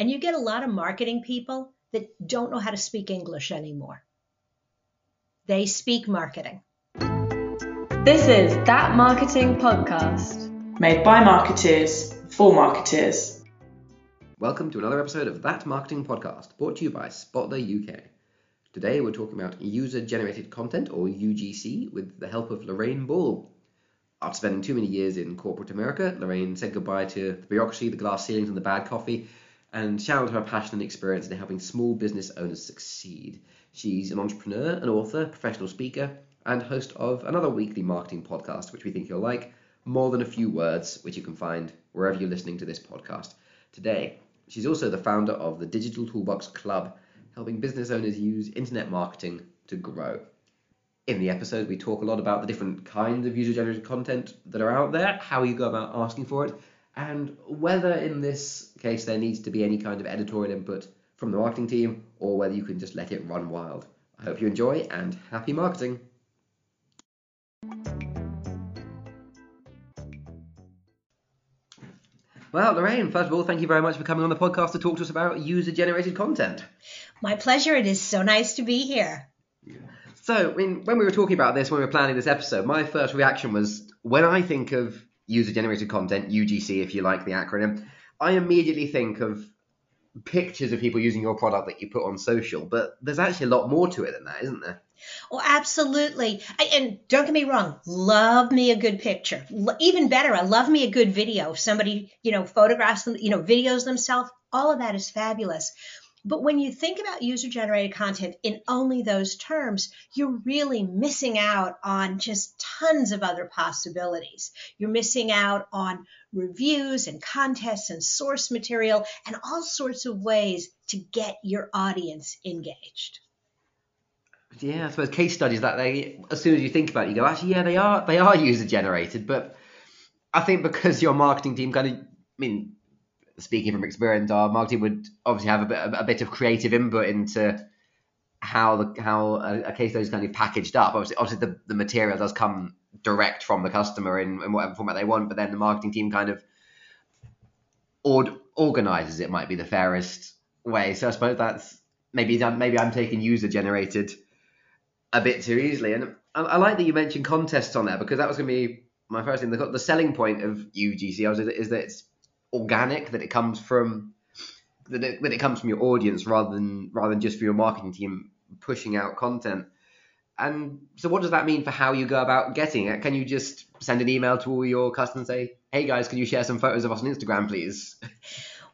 And you get a lot of marketing people that don't know how to speak English anymore. They speak marketing. This is That Marketing Podcast. Made by marketers for marketers. Welcome to another episode of That Marketing Podcast, brought to you by Spotler UK. Today we're talking about user generated content, or UGC, with the help of Lorraine Ball. After spending too many years in corporate America, Lorraine said goodbye to the bureaucracy, the glass ceilings, and the bad coffee, and channeled her passion and experience into helping small business owners succeed. She's an entrepreneur, an author, professional speaker, and host of another weekly marketing podcast, which we think you'll like, More Than a Few Words, which you can find wherever you're listening to this podcast. Today, she's also the founder of the Digital Toolbox Club, helping business owners use internet marketing to grow. In the episode, we talk a lot about the different kinds of user generated content that are out there, how you go about asking for it, and whether in this case there needs to be any kind of editorial input from the marketing team or whether you can just let it run wild. I hope you enjoy and happy marketing. Well, Lorraine, first of all, thank you very much for coming on the podcast to talk to us about user generated content. My pleasure. It is so nice to be here. So, when, when we were talking about this, when we were planning this episode, my first reaction was when I think of user generated content, UGC if you like the acronym, I immediately think of pictures of people using your product that you put on social. But there's actually a lot more to it than that, isn't there? Oh, absolutely. And don't get me wrong, love me a good picture. Even better, I love me a good video. If somebody, you know, photographs them, you know, videos themselves, all of that is fabulous. But when you think about user generated content in only those terms, you're really missing out on just tons of other possibilities. You're missing out on reviews and contests and source material and all sorts of ways to get your audience engaged. Yeah, I suppose case studies that they as soon as you think about it, you go, actually, yeah, they are they are user generated, but I think because your marketing team kind of, I mean, speaking from experience, our marketing would obviously have a bit a bit of creative input into how the how a, a case study is kind of packaged up. Obviously, obviously the, the material does come direct from the customer in, in whatever format they want, but then the marketing team kind of or, organizes it might be the fairest way. So I suppose that's maybe maybe I'm taking user generated a bit too easily. And I, I, like that you mentioned contests on there because that was going to be my first thing. The, the selling point of UGC is, is that it's organic, that it comes from that it, that it comes from your audience rather than rather than just for your marketing team pushing out content. And so, what does that mean for how you go about getting it? Can you just send an email to all your customers and say, "Hey guys, can you share some photos of us on Instagram, please"?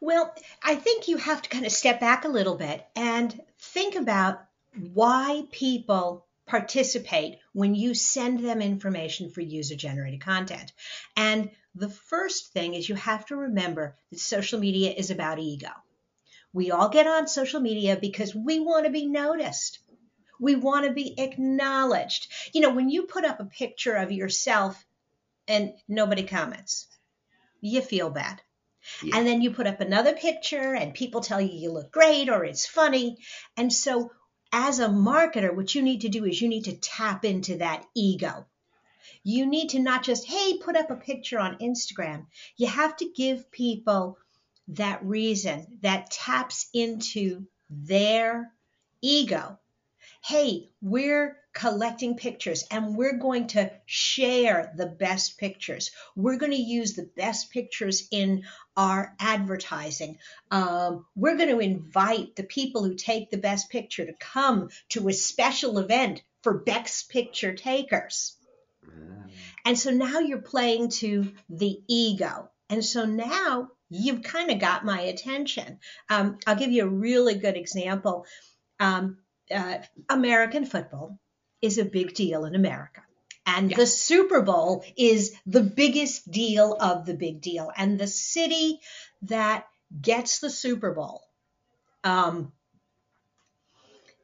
Well, I think you have to kind of step back a little bit and think about why people participate when you send them information for user generated content. And the first thing is you have to remember that social media is about ego. We all get on social media because we want to be noticed. We want to be acknowledged. You know, when you put up a picture of yourself and nobody comments, you feel bad. Yeah. And then you put up another picture and people tell you you look great or it's funny. And so as a marketer, what you need to do is you need to tap into that ego. You need to not just, hey, put up a picture on Instagram. You have to give people that reason that taps into their ego. Hey, we're collecting pictures and we're going to share the best pictures. We're going to use the best pictures in our advertising. Um, we're going to invite the people who take the best picture to come to a special event for best picture takers. Mm. And so now you're playing to the ego. And so now you've kind of got my attention. Um, I'll give you a really good example. Um, uh, American football is a big deal in America. And yeah. the Super Bowl is the biggest deal of the big deal. And the city that gets the Super Bowl, um,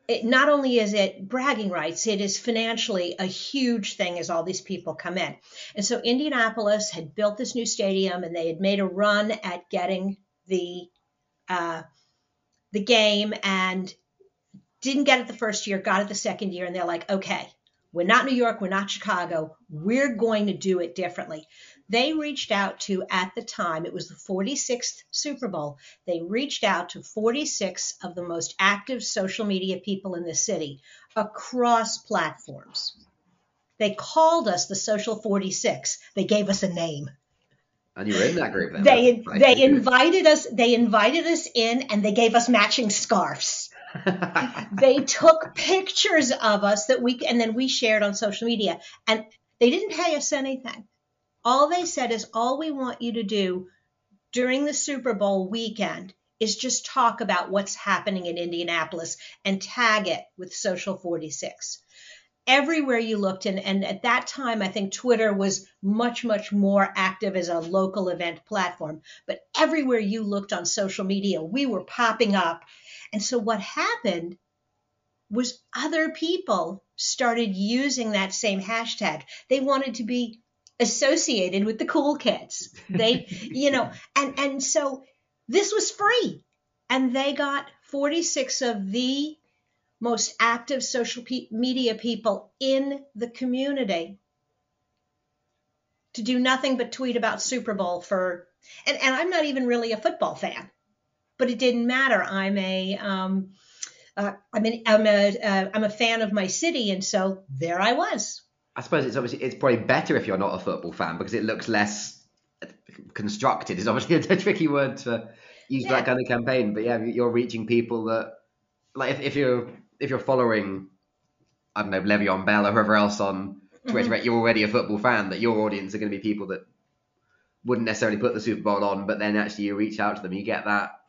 it, not only is it bragging rights, it is financially a huge thing as all these people come in. And so Indianapolis had built this new stadium and they had made a run at getting the uh, the game and didn't get it the first year, got it the second year, and they're like, okay, we're not New York, we're not Chicago, we're going to do it differently. They reached out to, at the time, it was the 46th Super Bowl, they reached out to 46 of the most active social media people in the city across platforms. They called us the Social 46. They gave us a name. And you were in that group then. They they invited us they invited us in and they gave us matching scarves. They took pictures of us that we and then we shared on social media. And they didn't pay us anything. All they said is all we want you to do during the Super Bowl weekend is just talk about what's happening in Indianapolis and tag it with Social 46 everywhere you looked and, and at that time i think twitter was much much more active as a local event platform. But everywhere you looked on social media we were popping up and so what happened was other people started using that same hashtag. They wanted to be associated with the cool kids. They you know and and so this was free. And they got 46 of the most active social pe- media people in the community to do nothing but tweet about Super Bowl for, and, and I'm not even really a football fan, but it didn't matter. I'm a, um, uh, I'm, an, I'm a, uh, I'm a fan of my city, and so there I was. I suppose it's obviously it's probably better if you're not a football fan because it looks less constructed. Is obviously a, tricky word to use yeah. that kind of campaign, but yeah, you're reaching people that like if, if you're if you're following, I don't know, Le'Veon Bell or whoever else on Twitter, mm-hmm. you're already a football fan. That your audience are going to be people that wouldn't necessarily put the Super Bowl on, but then actually you reach out to them, you get that.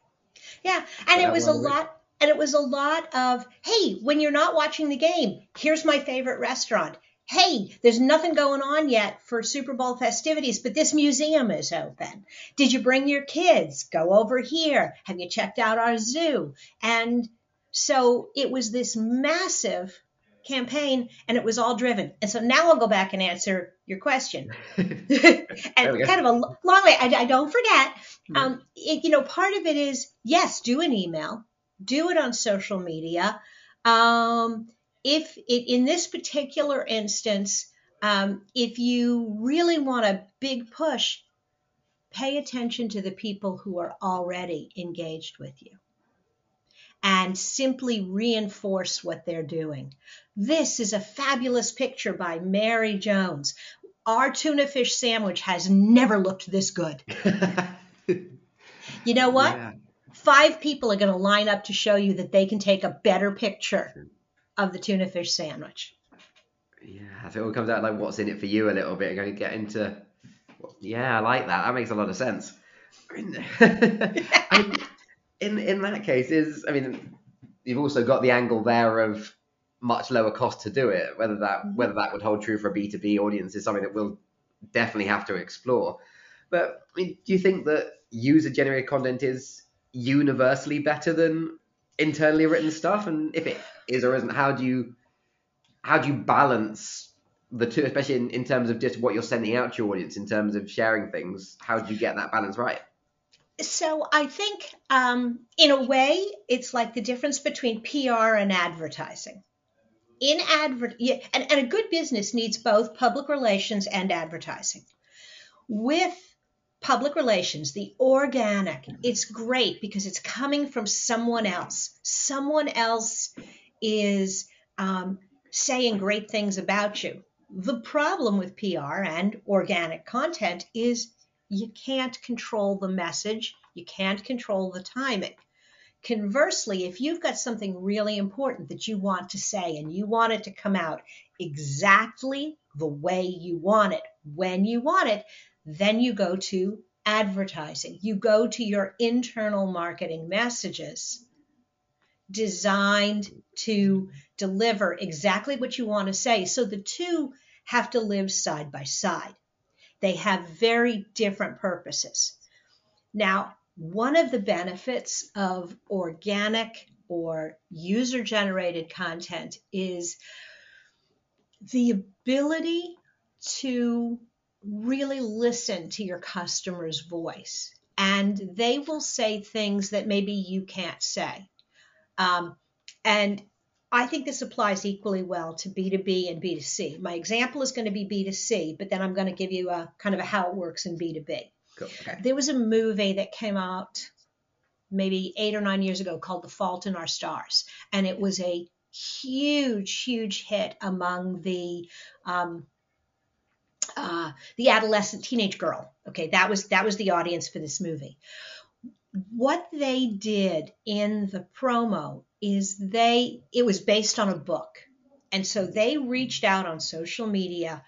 Yeah, and it was a lot. And it was a lot of, hey, when you're not watching the game, here's my favorite restaurant. Hey, there's nothing going on yet for Super Bowl festivities, but this museum is open. Did you bring your kids? Go over here. Have you checked out our zoo? And so it was this massive campaign and it was all driven. And so now I'll go back and answer your question. and kind of a long way. I, I don't forget. Hmm. Um, it, you know, part of it is yes, do an email, do it on social media. Um, if it, in this particular instance, um, if you really want a big push, pay attention to the people who are already engaged with you and simply reinforce what they're doing. This is a fabulous picture by Mary Jones. Our tuna fish sandwich has never looked this good. you know what? Yeah. Five people are going to line up to show you that they can take a better picture of the tuna fish sandwich. Yeah, I think it all comes out like what's in it for you a little bit. Going to get into, yeah, I like that. That makes a lot of sense. I, in in that case is I mean you've also got the angle there of much lower cost to do it. Whether that mm-hmm. whether that would hold true for a B two B audience is something that we'll definitely have to explore. But I mean, do you think that user generated content is universally better than internally written stuff? And if it is or isn't, how do you how do you balance the two, especially in, in terms of just what you're sending out to your audience in terms of sharing things? How do you get that balance right? So I think, um, in a way, it's like the difference between PR and advertising. In advert, and, and a good business needs both public relations and advertising. With public relations, the organic, it's great because it's coming from someone else. Someone else is um, saying great things about you. The problem with PR and organic content is you can't control the message, you can't control the timing. Conversely, if you've got something really important that you want to say and you want it to come out exactly the way you want it, when you want it, then you go to advertising. You go to your internal marketing messages designed to deliver exactly what you want to say. So the two have to live side by side. They have very different purposes. Now, one of the benefits of organic or user generated content is the ability to really listen to your customer's voice. And they will say things that maybe you can't say. Um, and I think this applies equally well to B2B and B2C. My example is going to be B2C, but then I'm going to give you a kind of a how it works in B2B. Cool. Okay. There was a movie that came out maybe eight or nine years ago called The Fault in Our Stars, and it was a huge, huge hit among the um, uh, the adolescent teenage girl. Okay, that was that was the audience for this movie. What they did in the promo is they it was based on a book, and so they reached out on social media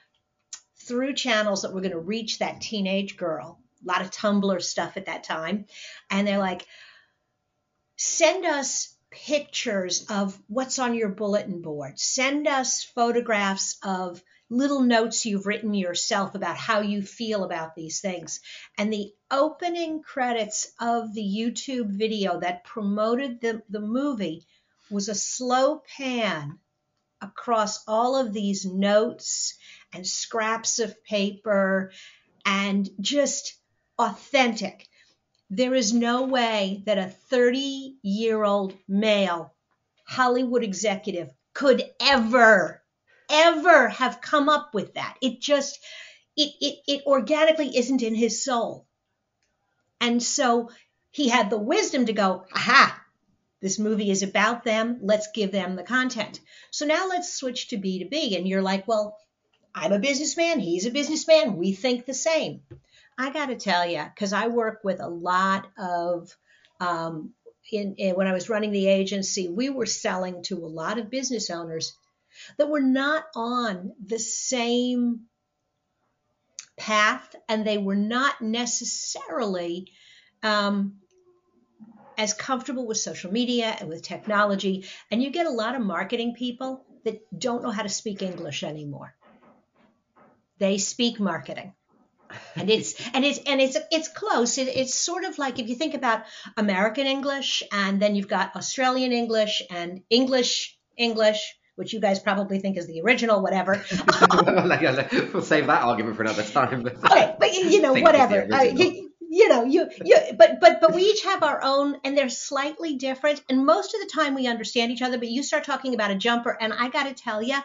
through channels that were going to reach that teenage girl. A lot of Tumblr stuff at that time, and they're like, send us pictures of what's on your bulletin board. Send us photographs of little notes you've written yourself about how you feel about these things. And the opening credits of the YouTube video that promoted the, the movie was a slow pan across all of these notes and scraps of paper and just authentic. There is no way that a 30 year old male Hollywood executive could ever ever have come up with that. It just, it, it, it organically isn't in his soul. And so he had the wisdom to go, aha, this movie is about them. Let's give them the content. So now let's switch to B2B. And you're like, well, I'm a businessman. He's a businessman. We think the same. I got to tell you, because I work with a lot of, um, in, in, when I was running the agency, we were selling to a lot of business owners that were not on the same path and they were not necessarily um, as comfortable with social media and with technology. And you get a lot of marketing people that don't know how to speak English anymore. They speak marketing. and it's and it's and it's it's close. It, it's sort of like if you think about American English, and then you've got Australian English and English English, which you guys probably think is the original, whatever. we'll save that argument for another time. okay, but you know, whatever. Uh, you, you know, you, you, but, but, but we each have our own, and they're slightly different. And most of the time, we understand each other. But you start talking about a jumper, and I got to tell you,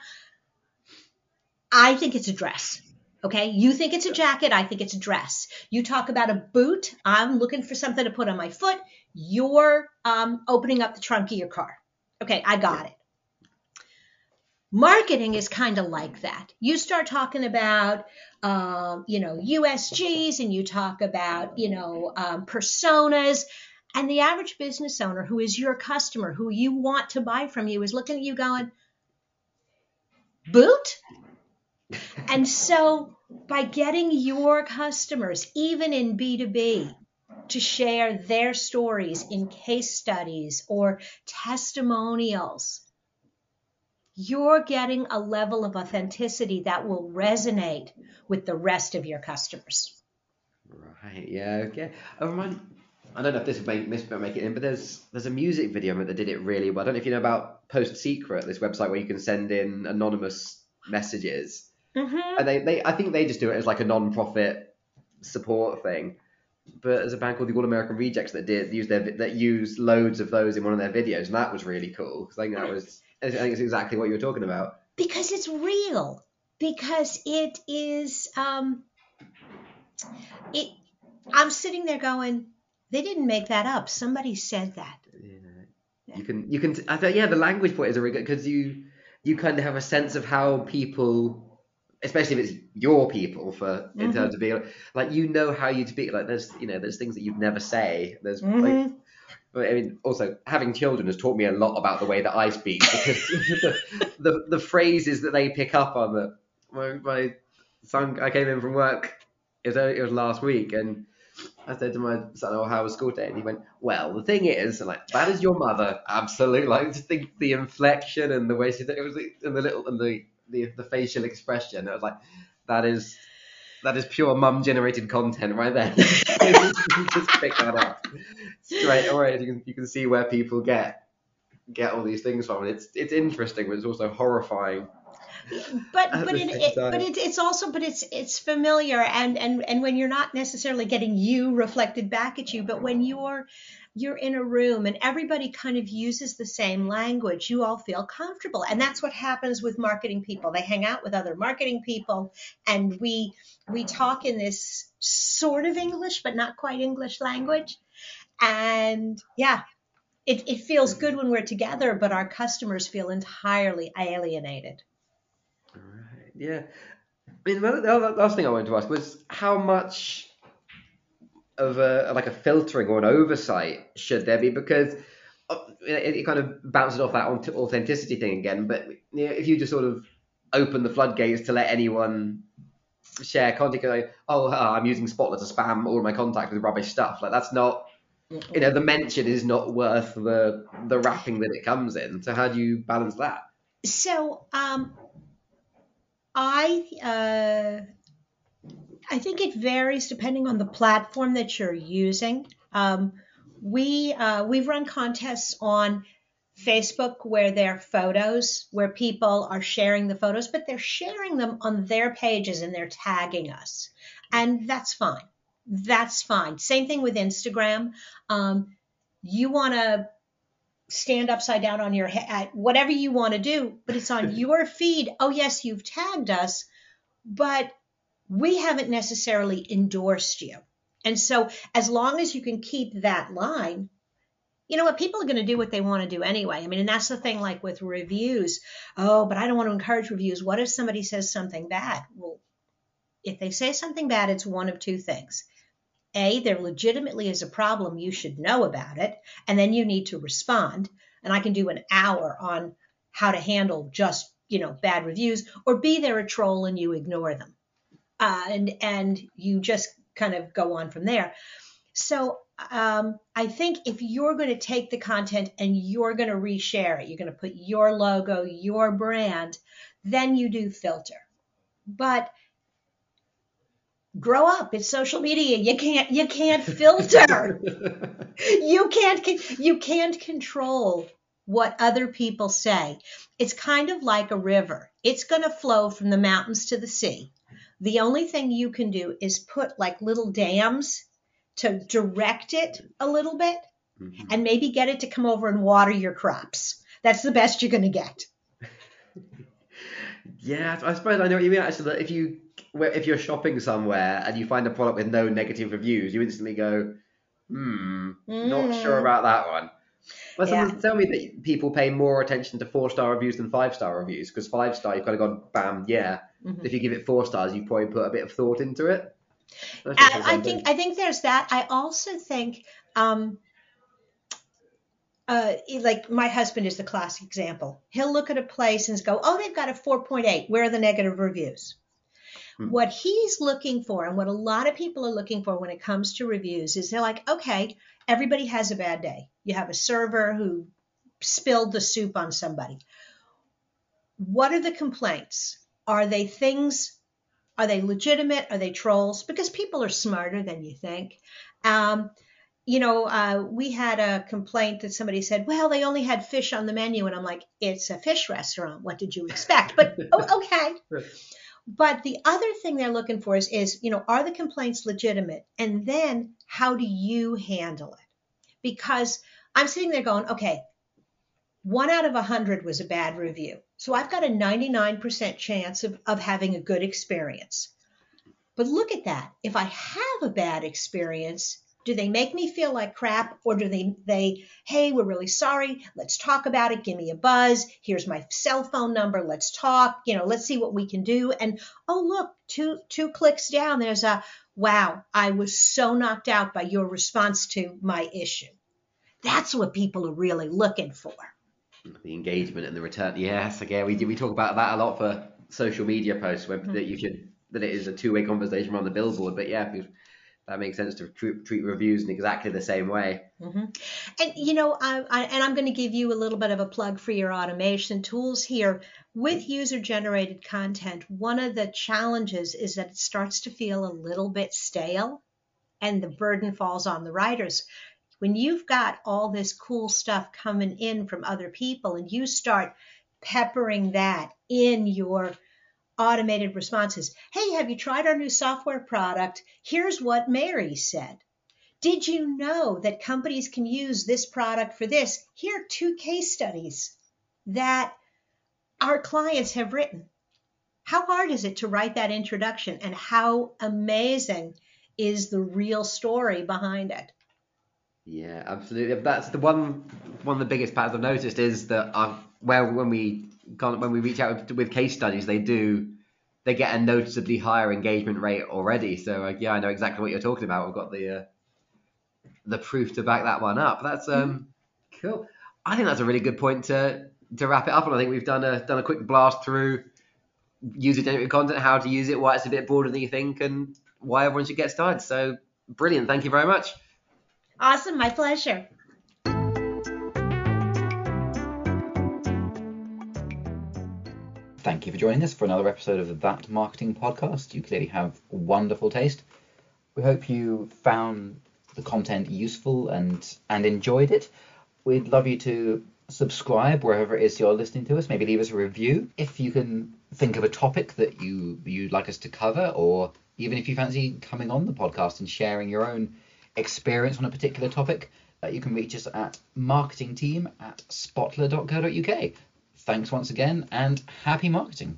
I think it's a dress. Okay, you think it's a jacket, I think it's a dress. You talk about a boot, I'm looking for something to put on my foot. You're um, opening up the trunk of your car. Okay, I got it. Marketing is kind of like that. You start talking about, um, you know, USGs and you talk about, you know, um, personas. And the average business owner who is your customer, who you want to buy from you, is looking at you going, boot? and so by getting your customers, even in B2B, to share their stories in case studies or testimonials, you're getting a level of authenticity that will resonate with the rest of your customers. Right. Yeah. Okay. I remind. I don't know if this would make this would make it in, but there's there's a music video that did it really well. I don't know if you know about Post Secret, this website where you can send in anonymous messages. Mm-hmm. And they, they I think they just do it as like a non-profit support thing. But there's a band called the All American Rejects that did use their that used loads of those in one of their videos, and that was really cool because I think that was I think it's exactly what you were talking about. Because it's real. Because it is. Um, it. I'm sitting there going, they didn't make that up. Somebody said that. Yeah. yeah. You can you can I thought yeah the language for is a really good because you you kind of have a sense of how people especially if it's your people for in mm-hmm. terms of being like you know how you speak like there's you know there's things that you'd never say there's mm-hmm. like I mean, also having children has taught me a lot about the way that I speak because the, the, the phrases that they pick up on. That my, my son, I came in from work. It was it was last week, and I said to my son, "Oh, how was school day?" And he went, "Well, the thing is, like that is your mother, absolutely. Like just think the inflection and the way she it was, and the little and the the, the facial expression. It was like that is that is pure mum generated content right there. just pick that up straight away. You can you can see where people get get all these things from. It's it's interesting, but it's also horrifying. But but it, it but it, it's also but it's it's familiar and and and when you're not necessarily getting you reflected back at you, but when you're you're in a room and everybody kind of uses the same language, you all feel comfortable. And that's what happens with marketing people. They hang out with other marketing people and we we talk in this sort of English but not quite English language. And yeah, it, it feels good when we're together, but our customers feel entirely alienated. Right. Yeah. I mean, the last thing I wanted to ask was how much of a like a filtering or an oversight should there be? Because uh, it, it kind of bounces off that authenticity thing again. But you know, if you just sort of open the floodgates to let anyone share content, like, oh, I'm using Spotler to spam all my contacts with rubbish stuff. Like that's not, you know, the mention is not worth the the wrapping that it comes in. So how do you balance that? So um, I uh, I think it varies depending on the platform that you're using. Um, we uh, we've run contests on Facebook where they're photos, where people are sharing the photos, but they're sharing them on their pages and they're tagging us, and that's fine. That's fine. Same thing with Instagram. Um, you want to stand upside down on your head, whatever you want to do, but it's on your feed. Oh yes, you've tagged us, but we haven't necessarily endorsed you. And so, as long as you can keep that line, you know what? People are going to do what they want to do anyway. I mean, and that's the thing, like with reviews. Oh, but I don't want to encourage reviews. What if somebody says something bad? Well, if they say something bad, it's one of two things. A, there legitimately is a problem. You should know about it. And then you need to respond. And I can do an hour on how to handle just, you know, bad reviews. Or B, they're a troll and you ignore them uh, and and you just kind of go on from there. So um, I think if you're going to take the content and you're going to reshare it, you're going to put your logo, your brand, then you do filter. But grow up it's social media you can't you can't filter you can't you can't control what other people say it's kind of like a river it's going to flow from the mountains to the sea the only thing you can do is put like little dams to direct it a little bit mm-hmm. and maybe get it to come over and water your crops. That's the best you're going to get. yeah, I suppose I know what you mean. Actually, if you if you're shopping somewhere and you find a product with no negative reviews, you instantly go, hmm, mm. not sure about that one. Well, someone yeah. tell me that people pay more attention to four star reviews than five star reviews because five star you've kind of gone bam, yeah. Mm-hmm. If you give it four stars, you probably put a bit of thought into it. I, I think I think there's that. I also think, um, uh, like my husband is the classic example. He'll look at a place and go, "Oh, they've got a 4.8. Where are the negative reviews?" Hmm. What he's looking for, and what a lot of people are looking for when it comes to reviews, is they're like, "Okay, everybody has a bad day. You have a server who spilled the soup on somebody. What are the complaints? Are they things? Are they legitimate? Are they trolls? Because people are smarter than you think. Um, you know, uh, we had a complaint that somebody said, well, they only had fish on the menu. And I'm like, it's a fish restaurant. What did you expect? But oh, okay. But the other thing they're looking for is, is, you know, are the complaints legitimate? And then how do you handle it? Because I'm sitting there going, okay, one out of a hundred was a bad review. So I've got a 99% chance of, of having a good experience. But look at that. If I have a bad experience, do they make me feel like crap or do they they hey we're really sorry. Let's talk about it. Give me a buzz. Here's my cell phone number. Let's talk. You know let's see what we can do. And oh look two two clicks down there's a wow i was so knocked out by your response to my issue. That's what people are really looking for the engagement and the return. Yes, again, we we talk about that a lot for social media posts, where mm-hmm. that you should that it is a two way conversation on the billboard. But yeah, that makes sense to treat, treat, reviews in exactly the same way. Mm-hmm. And you know, I, I, and I'm going to give you a little bit of a plug for your automation tools here. With user generated content, one of the challenges is that it starts to feel a little bit stale, and the burden falls on the writers when you've got all this cool stuff coming in from other people and you start peppering that in your automated responses. Hey, have you tried our new software product? Here's what Mary said. Did you know that companies can use this product for this? Here are two case studies that our clients have written. How hard is it to write that introduction and how amazing is the real story behind it? Yeah, absolutely. That's the one one of the biggest patterns I've noticed is that uh, where when we when we reach out with, with, case studies, they do they get a noticeably higher engagement rate already. So uh, yeah, I know exactly what you're talking about. We've got the uh, the proof to back that one up. That's um mm-hmm. cool. I think that's a really good point to to wrap it up. And I think we've done a done a quick blast through user generated content, how to use it, why it's a bit broader than you think, and why everyone should get started. So brilliant. Thank you very much. Awesome. My pleasure. Thank you for joining us for another episode of That Marketing Podcast. You clearly have wonderful taste. We hope you found the content useful and and enjoyed it. We'd love you to subscribe wherever it is you're listening to us. Maybe leave us a review. If you can think of a topic that you you'd like us to cover, or even if you fancy coming on the podcast and sharing your own experience on a particular topic, uh, you can reach us at marketingteam at spotler.co.uk. Thanks once again and happy marketing.